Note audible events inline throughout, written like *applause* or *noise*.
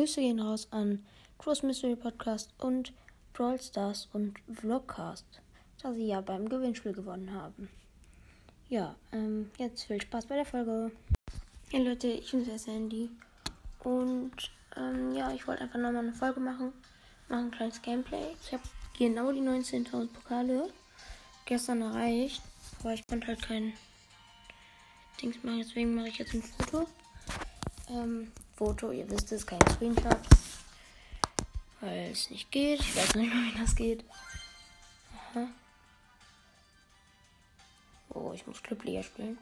Grüße gehen raus an Cross Mystery Podcast und Brawl Stars und Vlogcast, da sie ja beim Gewinnspiel gewonnen haben. Ja, ähm, jetzt viel Spaß bei der Folge. Ja, Leute, ich bin der Sandy. Und, ähm, ja, ich wollte einfach nochmal eine Folge machen. Machen ein kleines Gameplay. Ich habe genau die 19.000 Pokale gestern erreicht. Aber ich konnte halt kein Dings machen, deswegen mache ich jetzt ein Foto. Ähm, Foto, ihr wisst es, kein Screenshot. Weil es nicht geht. Ich weiß nicht mehr, wie das geht. Aha. Oh, ich muss Clubliga spielen.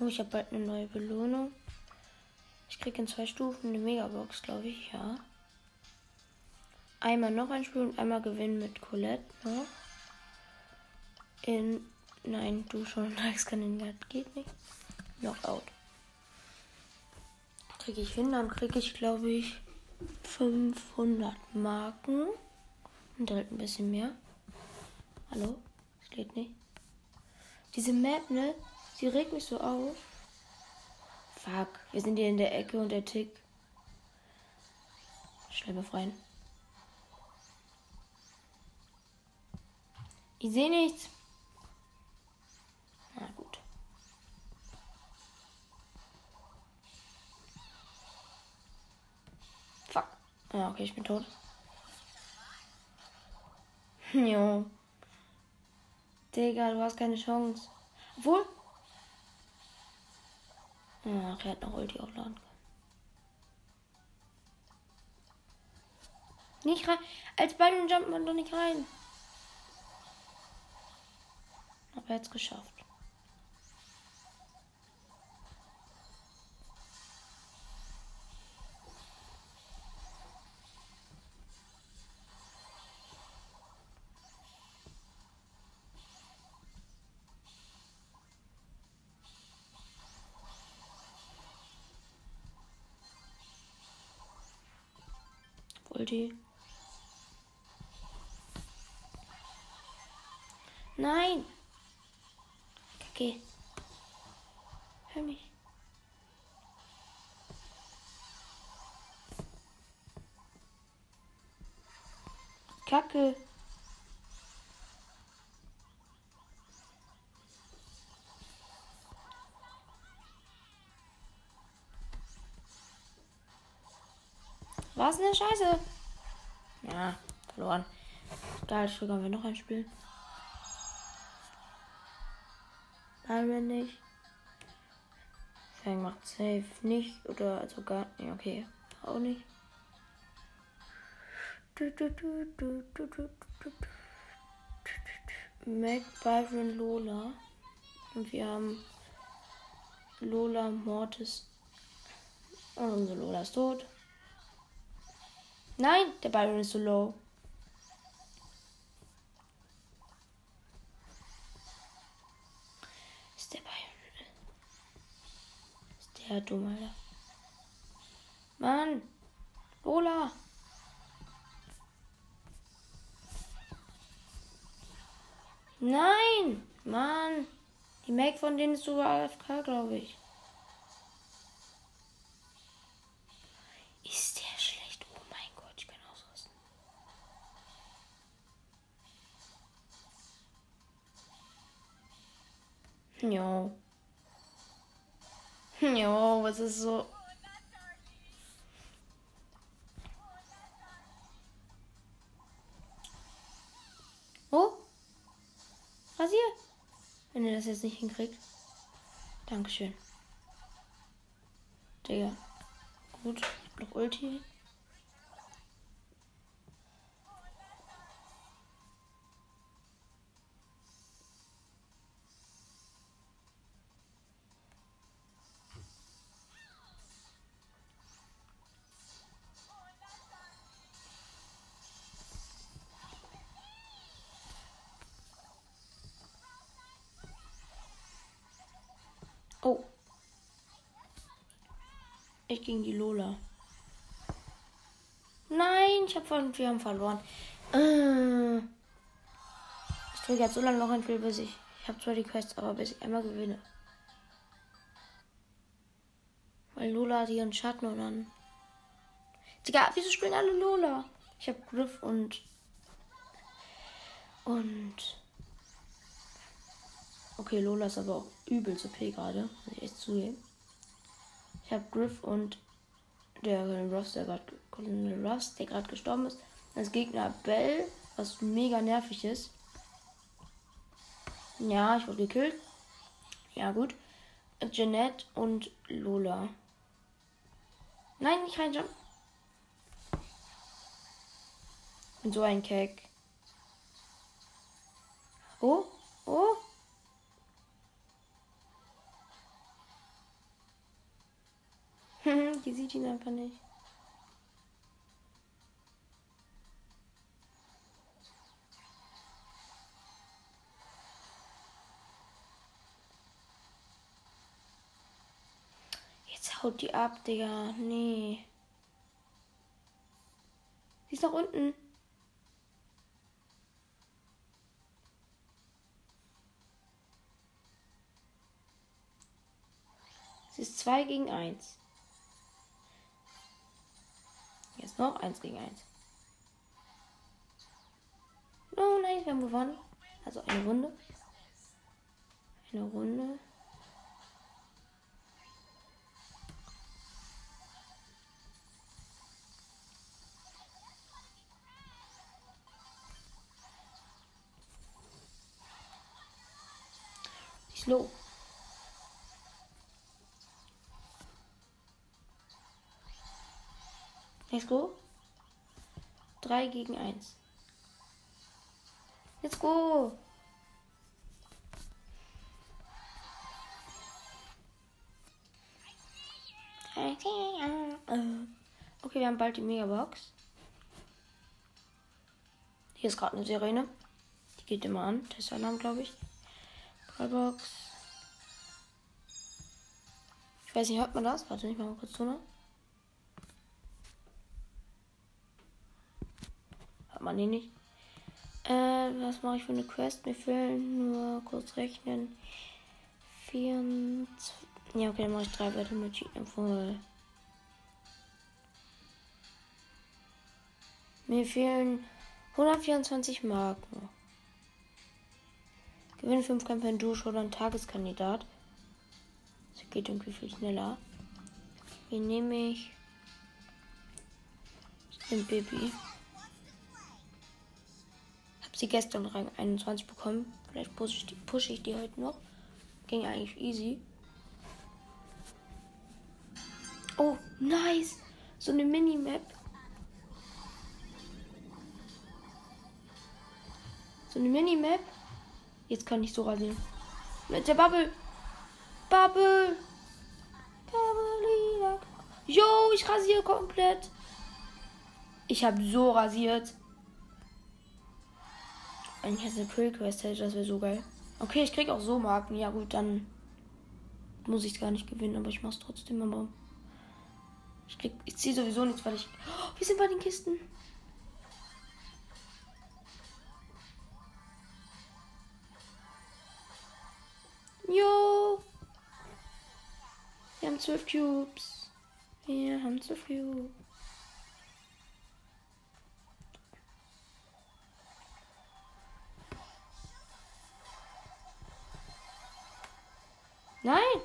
Oh, ich habe bald eine neue Belohnung. Ich kriege in zwei Stufen eine Megabox, glaube ich, ja. Einmal noch ein Spiel und einmal gewinnen mit Colette noch. In. Nein, du schon *laughs* Kandidat geht nicht. Knockout. Kriege ich hin, dann kriege ich, glaube ich, 500 Marken. Und halt ein bisschen mehr. Hallo? Es geht nicht. Diese Map, ne? Sie regt mich so auf. Fuck. Wir sind hier in der Ecke und der Tick. Schnell befreien. Ich sehe nichts. Na gut. Fuck. Ja, okay, ich bin tot. Jo. Digga, du hast keine Chance. Obwohl. Ach, er hat noch Ulti aufladen können. Nicht rein. Als Ball jumpt man doch nicht rein. Aber er es geschafft. Ulti. Nein! Kacke. Hör mich. Kacke. Was eine Scheiße. Ja, verloren. Geil, können wir noch ein Spiel. Byron nicht. Fang macht safe nicht. Oder also gar nicht. Okay, auch nicht. Mac, Byron, Lola. Und wir haben Lola, Mortis. Und unsere Lola ist tot. Nein, der Byron ist so low. Ist der Byron. Ist der dumm, Alter. Mann. Lola. Nein. Mann. Die Mac von denen ist sogar AFK, glaube ich. Jo. Jo, was ist so. Oh? Rasier. Wenn ihr das jetzt nicht hinkriegt. Dankeschön. Digga. Gut. Noch Ulti. Ich gegen die Lola. Nein, ich hab von, wir haben verloren. Äh. Ich drücke jetzt so lange noch ein Spiel, bis ich. Ich habe zwar die Quests, aber bis ich einmal gewinne. Weil Lola hat ihren Schatten und dann. Digga, wieso spielen alle Lola? Ich habe Griff und. Und. Okay, Lola ist aber auch übel zu P gerade. Muss ich echt zugeben. Ich habe Griff und der Ross, der gerade der gestorben ist. Als Gegner Bell, was mega nervig ist. Ja, ich wurde gekillt. Ja, gut. Jeanette und Lola. Nein, nicht reinjumpen. Bin so ein Keck. Oh, oh. *laughs* Die sieht ihn einfach nicht. Jetzt haut die ab, Digga. Nee. Sie ist nach unten. Sie ist 2 gegen 1. Jetzt noch 1 gegen 1. Oh nein, wir haben gewonnen. Also eine Runde. Eine Runde. Die Let's go. 3 gegen 1. Let's go. Okay, wir haben bald die Megabox. Hier ist gerade eine Sirene. Die geht immer an. Testalarm, glaube ich. Ballbox. Ich weiß nicht, hört man das? Warte, ich mal kurz zu. Hat man den nicht. Äh, was mache ich für eine Quest? Mir fehlen nur kurz rechnen. 24. Ja, okay, dann mache ich drei Battle mit voll. Mir fehlen 124 Marken. Gewinne 5 Kämpfe in Dusch oder ein Tageskandidat. Das geht irgendwie viel schneller. Wie nehme ich den Baby? Sie gestern Rang 21 bekommen. Vielleicht pushe ich, die, pushe ich die heute noch. Ging eigentlich easy. Oh, nice. So eine Minimap. So eine Minimap. Jetzt kann ich so rasieren. Mit der Bubble. Bubble. Bubble. Jo, ich rasiere komplett. Ich habe so rasiert. Wenn ich jetzt eine Pull-Quest hätte, das wäre so geil. Okay, ich krieg auch so Marken. Ja gut, dann muss ich es gar nicht gewinnen, aber ich mach's trotzdem. Aber ich krieg, ich ziehe sowieso nichts, weil ich. Oh, wir sind bei den Kisten. Jo. Wir haben zwölf Cubes. Wir haben zwölf Cubes. Nein!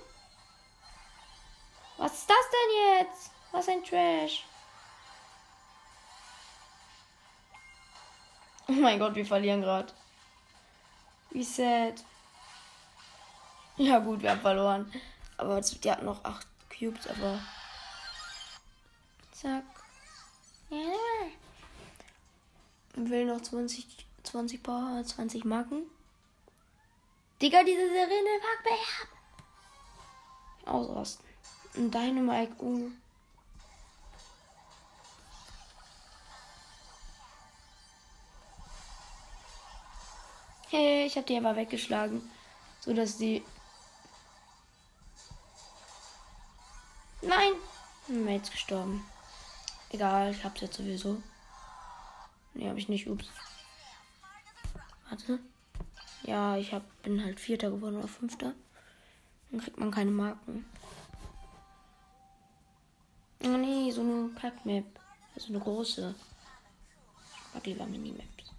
Was ist das denn jetzt? Was ein Trash. Oh mein Gott, wir verlieren gerade. Wie sad. Ja gut, wir haben verloren. Aber die hat noch 8 Cubes, aber. Zack. Ja. Will noch 20, 20 Power, 20 Marken. Digga, diese Sirene, fuck me ab ausrasten. Und Dynamite, uh. Hey, ich habe die aber weggeschlagen, so dass die Nein, bin jetzt gestorben. Egal, ich hab's jetzt sowieso. Nee, hab ich nicht. Ups. Warte. Ja, ich hab, bin halt Vierter geworden oder Fünfter. Dann kriegt man keine Marken. Oh nee, so eine Kackmap. Also eine große. Ich mag lieber Minimaps.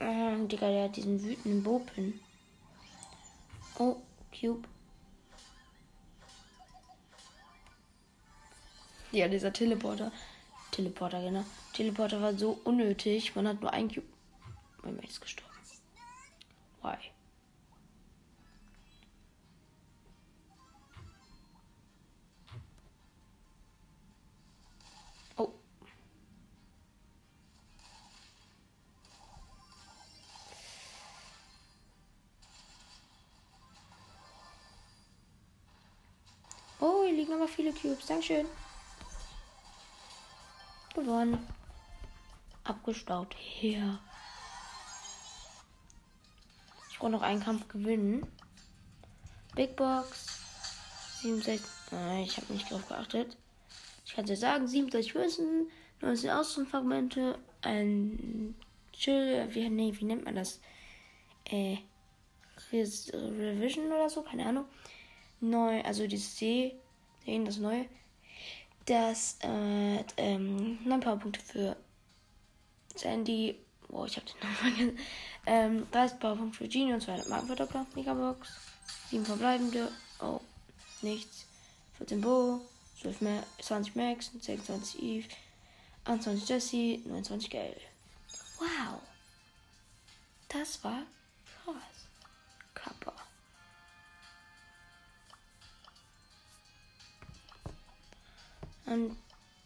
Oh, Digga, der hat diesen wütenden Bopin. Oh, Cube. Ja, dieser Teleporter. Teleporter, genau. Teleporter war so unnötig. Man hat nur ein Cube. Mein Mate ist gestorben. Why? Oh. Oh, hier liegen aber viele Cubes. Dankeschön. Gewonnen. Abgestaut. Ja. Brauche noch einen Kampf gewinnen. Big Box. 67. Äh, ich habe nicht drauf geachtet. Ich kann dir sagen, 67 Münzen, 19 Außenfragmente, ein Chill, wie, nee, wie nennt man das? Äh, Revision oder so, keine Ahnung. Neu, also dieses C, sehen das neue. Das, äh, ähm, 9 Powerpunkte für Sandy. Boah, ich hab den Namen vergessen. Ähm, 30 Powerpunkte für Genie und 200 Markenverdoppler. Megabox. 7 verbleibende. Oh, nichts. 14 Bo. 12 Ma 20 Max. 26 Eve. 21 Jesse. 29 Gale. Wow. Das war krass. Kappa. Dann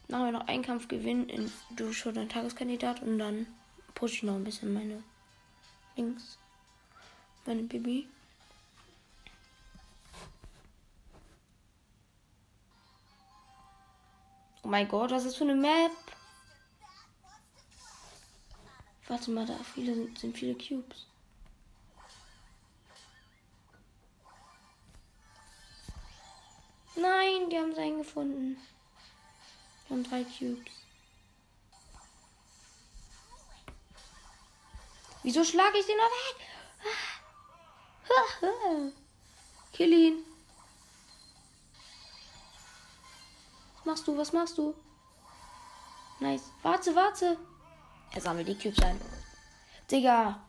machen wir noch einen Kampf gewinnen in Du schon Tageskandidat und dann pushe ich noch ein bisschen meine Links. Meine Baby. Oh mein Gott, was ist für eine Map? Warte mal, da viele sind, sind viele Cubes. Nein, die haben seinen gefunden. Wir haben drei Cubes. Wieso schlage ich den noch weg? Kill ihn. Was machst du? Was machst du? Nice. Warte, warte. Er sammelt die Cubes ein. Digga.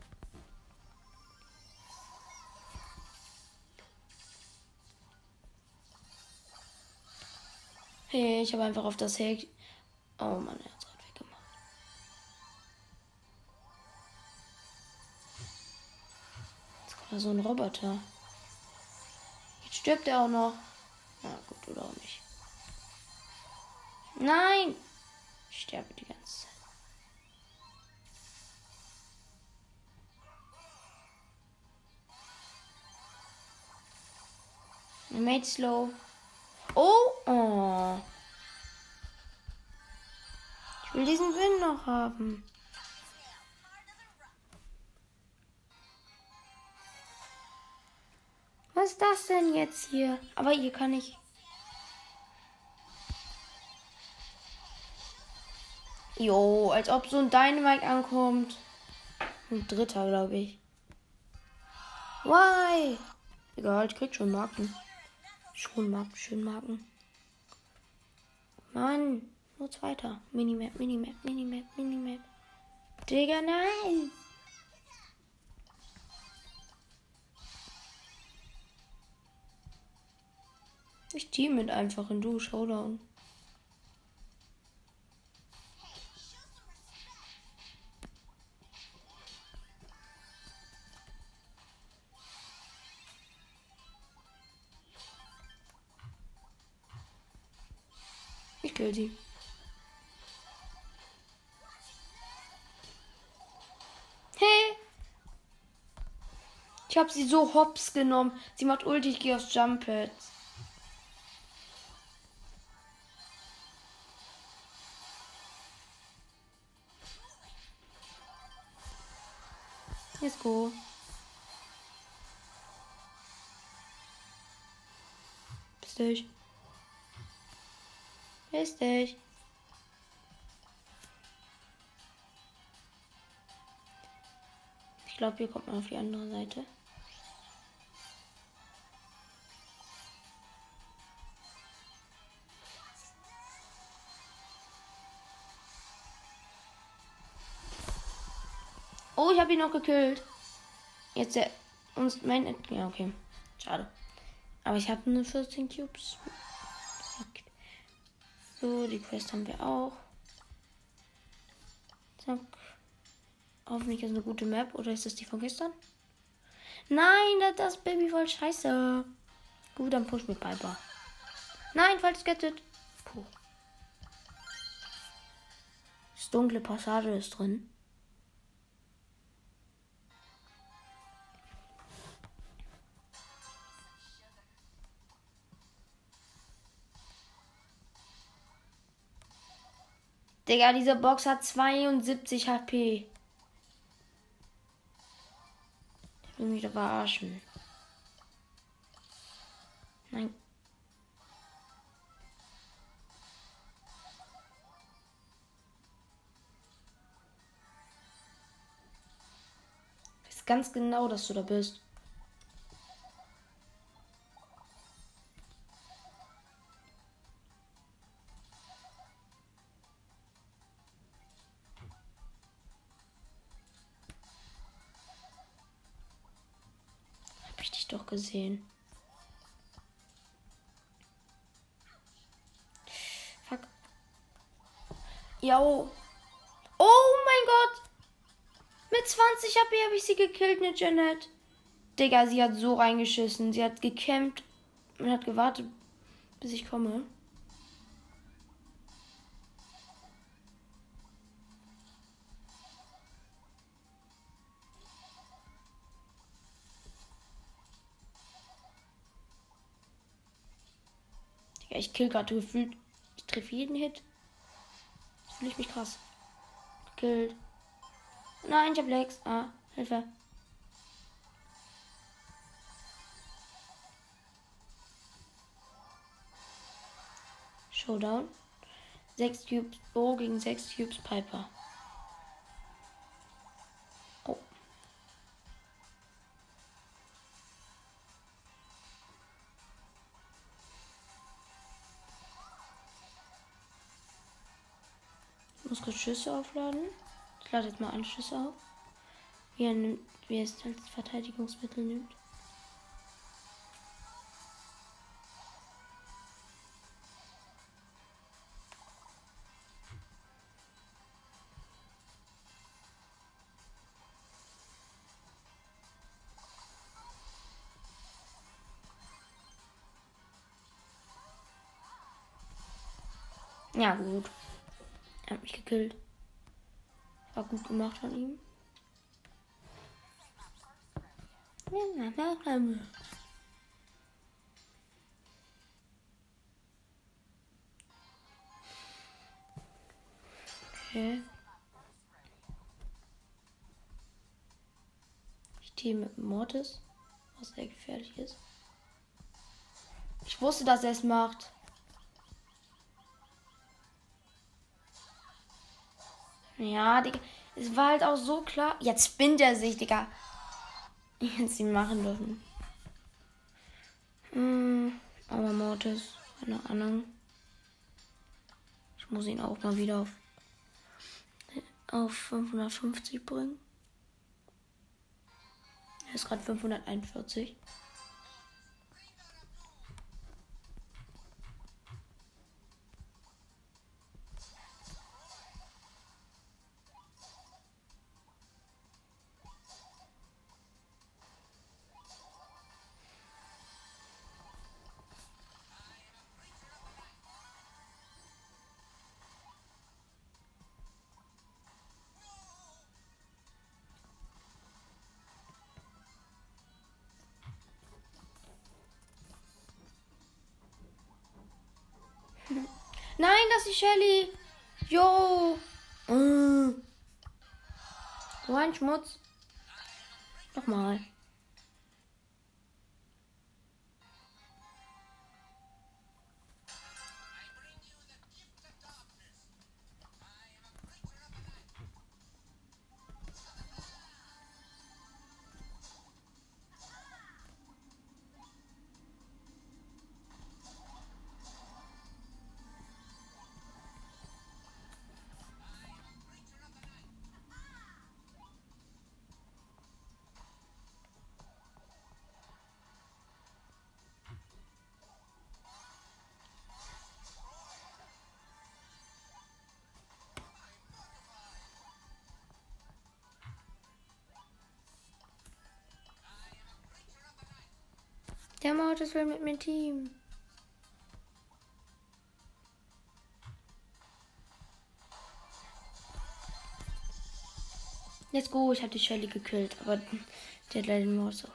Hey, ich habe einfach auf das Heck. Oh Mann, er da so ein Roboter. Jetzt stirbt er auch noch. Na gut, oder auch nicht. Nein! Ich sterbe die ganze Zeit. Made slow. Oh, oh. Ich will diesen Win noch haben. Was ist das denn jetzt hier? Aber hier kann ich. Jo, als ob so ein Dynamite ankommt. Ein dritter, glaube ich. Why? Egal, ich krieg schon Marken. Schon Marken, schön Marken. Mann, nur zweiter. Minimap, Minimap, Minimap, Minimap. Digga, nein! Ich team mit einfach in Du, Showdown. Ich kill. Hey! Ich habe sie so hops genommen. Sie macht Ulti, ich gehe aufs Jump go. Bist dich. Bist dich. Ich glaube, hier kommt man auf die andere Seite. Oh, ich habe ihn noch gekillt. Jetzt der. Uns mein. Ja, okay. Schade. Aber ich habe nur 14 Cubes. So, die Quest haben wir auch. Zack. Hoffentlich ist eine gute Map. Oder ist das die von gestern? Nein, das, das Baby voll scheiße. Gut, dann push mit Piper. Nein, falsch gettet. Puh. Das dunkle Passage ist drin. Digga, diese Box hat 72 HP. Ich will mich doch verarschen. Nein. Ich weiß ganz genau, dass du da bist. Gesehen. Fuck. Yo. Oh mein Gott. Mit 20 HP habe ich sie gekillt, ne Janet. Digga, sie hat so reingeschissen. Sie hat gekämpft und hat gewartet, bis ich komme. Ich kill gerade gefühlt. Ich treffe jeden Hit. Fühle ich mich krass. Gekillt. Nein, ich hab Lex. Ah, Hilfe. Showdown. 6 Cubes Bo gegen 6 Cubes Piper. Kurz Schüsse aufladen. Ich lade jetzt mal alle Schüsse auf. Wie er, nimmt, wie er es als Verteidigungsmittel nimmt. Ja, gut. Er hat mich gekillt. War gut gemacht von ihm. Okay. Ich team mit Mortis, was sehr gefährlich ist. Ich wusste, dass er es macht. Ja, Digga. Es war halt auch so klar. Jetzt spinnt er sich, Digga. Ich hätte es machen dürfen. Hm, aber Mortis, keine Ahnung. Ich muss ihn auch mal wieder auf, auf 550 bringen. Er ist gerade 541. Nein, das ist Shelly. Jo. Mm. So ein Schmutz. Nochmal. Der Mortis will mit mir Team. Let's go, ich habe die Shelly gekillt, aber der hat leider den Mortis auch.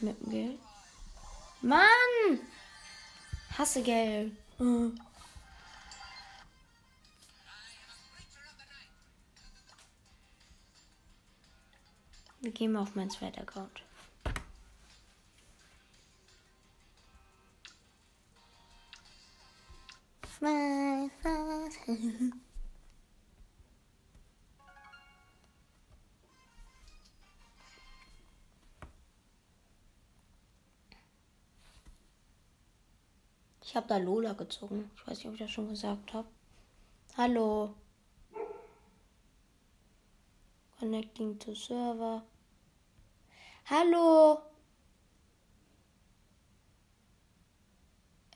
Dem Geld. Mann! Hasse Geld. Uh. Gehen mal auf meinen zweiten Account. Ich habe da Lola gezogen. Ich weiß nicht, ob ich das schon gesagt habe. Hallo. Connecting to Server. Hallo.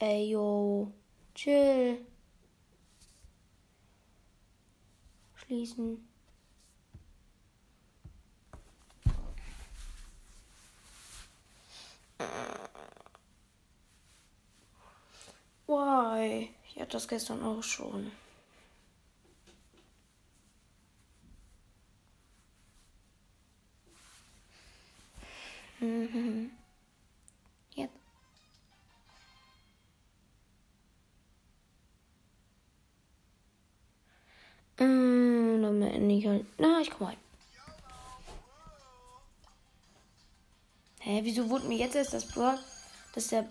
Ey, yo. Chill. Schließen. Why? Ich hatte das gestern auch schon. Mhm. Jetzt. Ähm, dann beende ich halt. Na, ich komm rein. Hä, wieso wurde mir jetzt erst das Brawl, dass der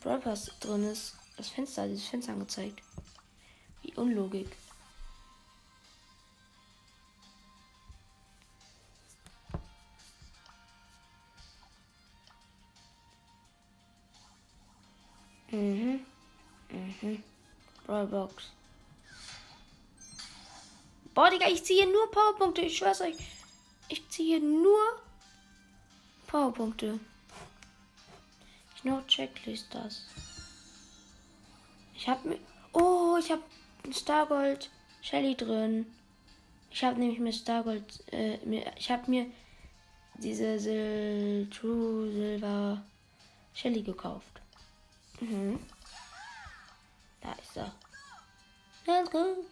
Brawl Pass drin ist? Das Fenster, dieses Fenster angezeigt. Wie Unlogik. Mhm. Brawlbox. Boah, Digga, ich ziehe nur Powerpunkte. Ich schwör's euch. Ich ziehe nur Powerpunkte. Ich noch Checklist das. Ich hab mir. Oh, ich hab Stargold Shelly drin. Ich habe nämlich mir Stargold. Äh, mir, ich habe mir diese Sil True Silver Shelly gekauft. Mhm. Da ist er. Go.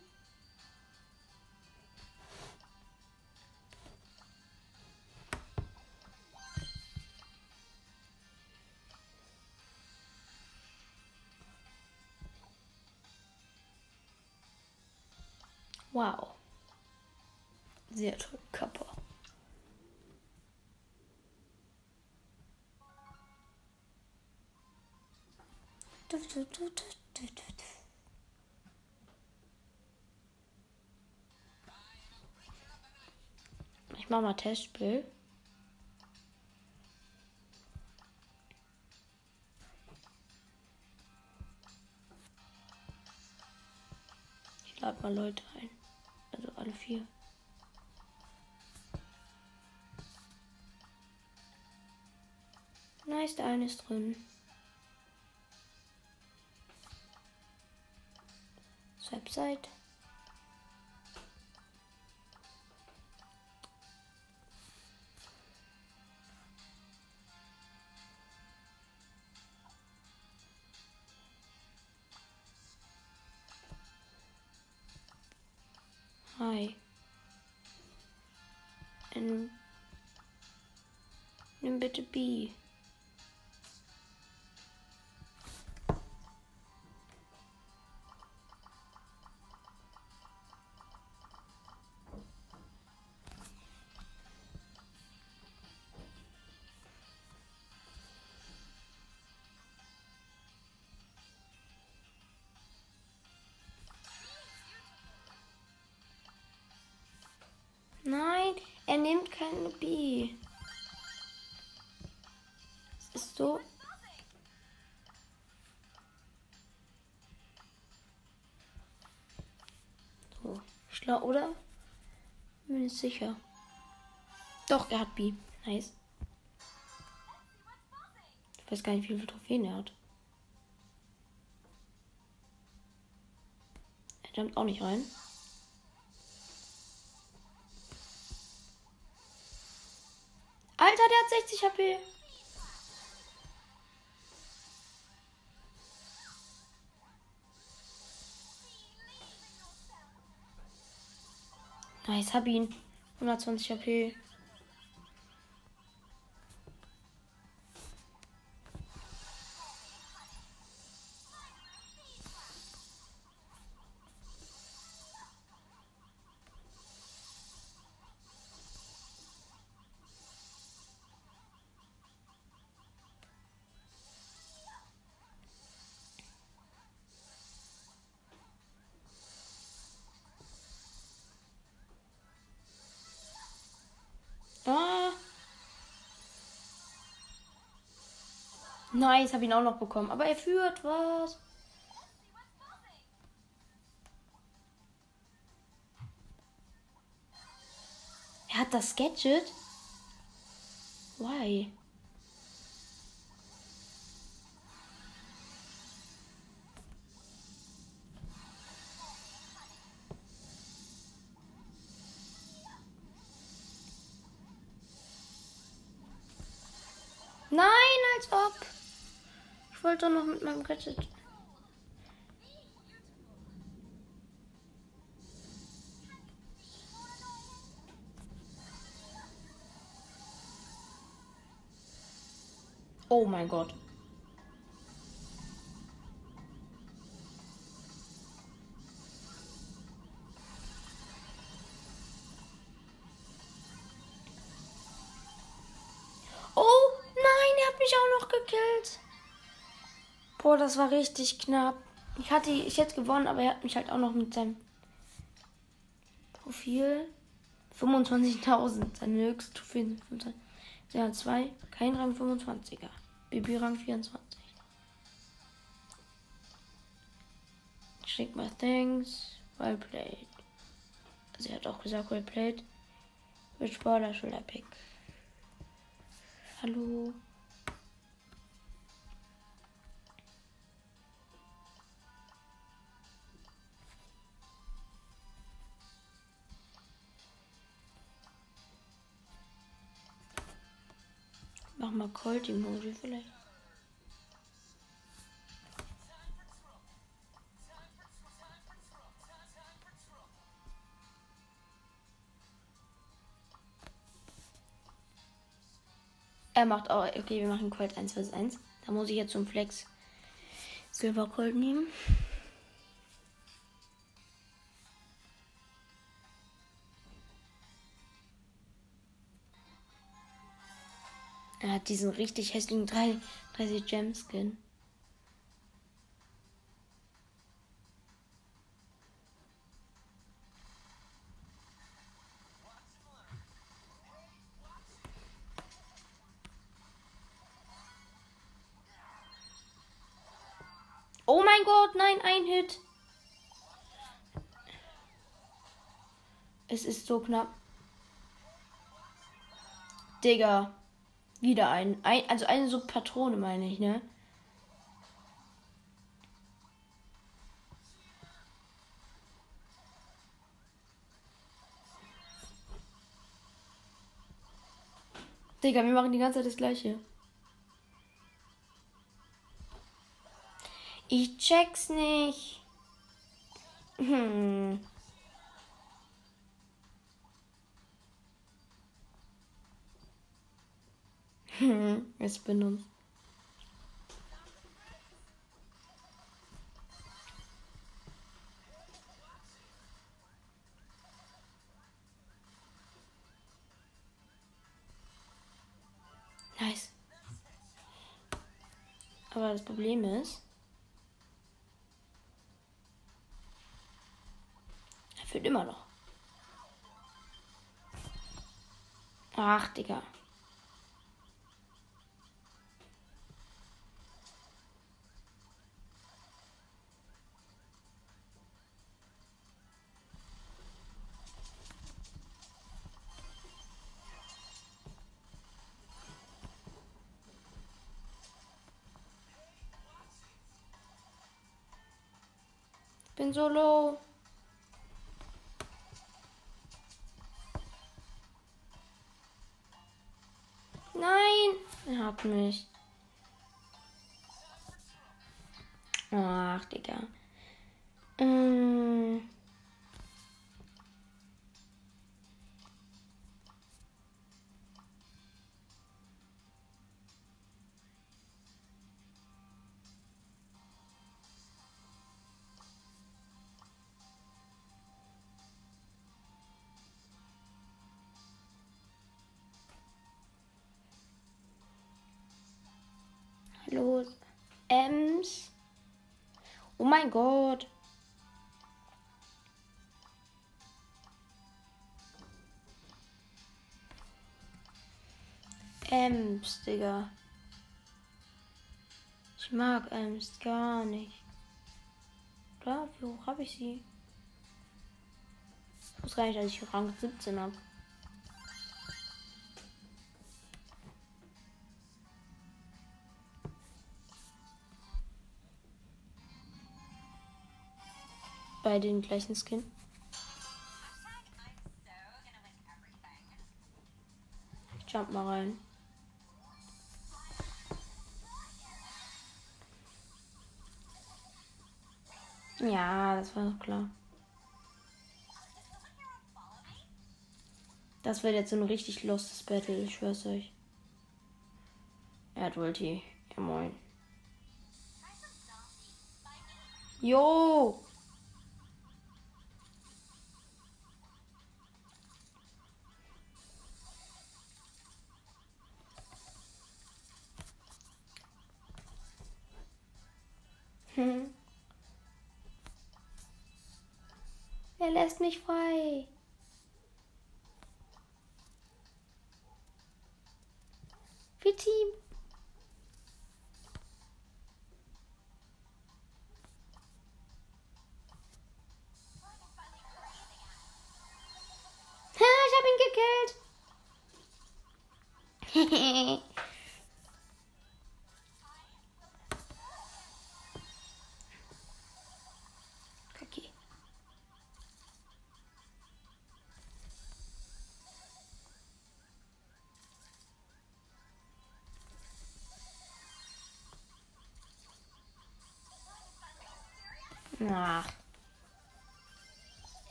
Wow. Sehr toll, Kappa. Ich mach mal Testspiel. Ich lade mal Leute ein. Also alle vier. Nice, der eine ist drin. Website. Hi. Ähm, nimm bitte B. nimmt keine B. Es ist so. So, schlau, oder? Bin ich sicher. Doch, er hat B. Nice. Ich weiß gar nicht, wie viele Trophäen er hat. Er jumpt auch nicht rein. HP. Nice, hab ihn. 120 HP. Nice, habe ihn auch noch bekommen. Aber er führt was. Er hat das Gadget. Why? Nein, als ob. Ich wollte doch noch mit meinem Gadget. Oh mein Gott. Boah, das war richtig knapp. Ich hatte, ich hätte gewonnen, aber er hat mich halt auch noch mit seinem Profil 25.000. Seine höchste Trophäe 25. Der hat zwei, kein Rang 25er. Bibi Rang 24. Schick mal thanks. Well played. Also er hat auch gesagt, well played. Which border should? Hallo. Mach mal Cold Emoji vielleicht. Er macht auch. Okay, wir machen Cold 1 vs 1. Da muss ich jetzt zum Flex Silver Cold nehmen. Er hat diesen richtig hässlichen 30 Gem Skin. Oh mein Gott, nein, ein Hit. Es ist so knapp. Digga. Wieder ein. ein also eine so Patrone, meine ich, ne? Digga, wir machen die ganze Zeit das gleiche. Ich check's nicht. Hm. *laughs* es benutzt. Nice. Aber das Problem ist, er führt immer noch. Ach, Digga. Bin so low. hat mich. Ach, Digga. Ems. Oh mein Gott. Ems, Digga. Ich mag Ems gar nicht. Oder? Wie hoch habe ich sie? Ich wusste gar nicht, dass ich Rang 17 habe. Bei den gleichen Skin. Ich jump mal rein. Ja, das war doch klar. Das wird jetzt so ein richtig lostes Battle, ich schwör's euch. Er hat Ulti. Ja, moin. Jo! Lässt mich frei. Ach.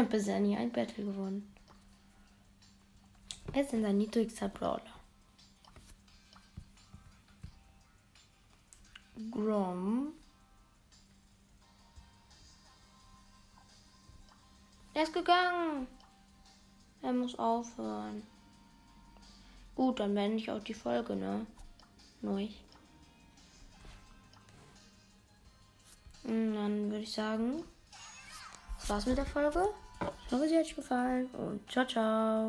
Habe bisher nie ein Battle gewonnen. Wer ist denn sein niedrigster Brawler? Grom. Er ist gegangen. Er muss aufhören. Gut, dann beende ich auch die Folge, ne? Neu. Und dann würde ich sagen, das war's mit der Folge. Ich hoffe, sie hat euch gefallen und ciao, ciao.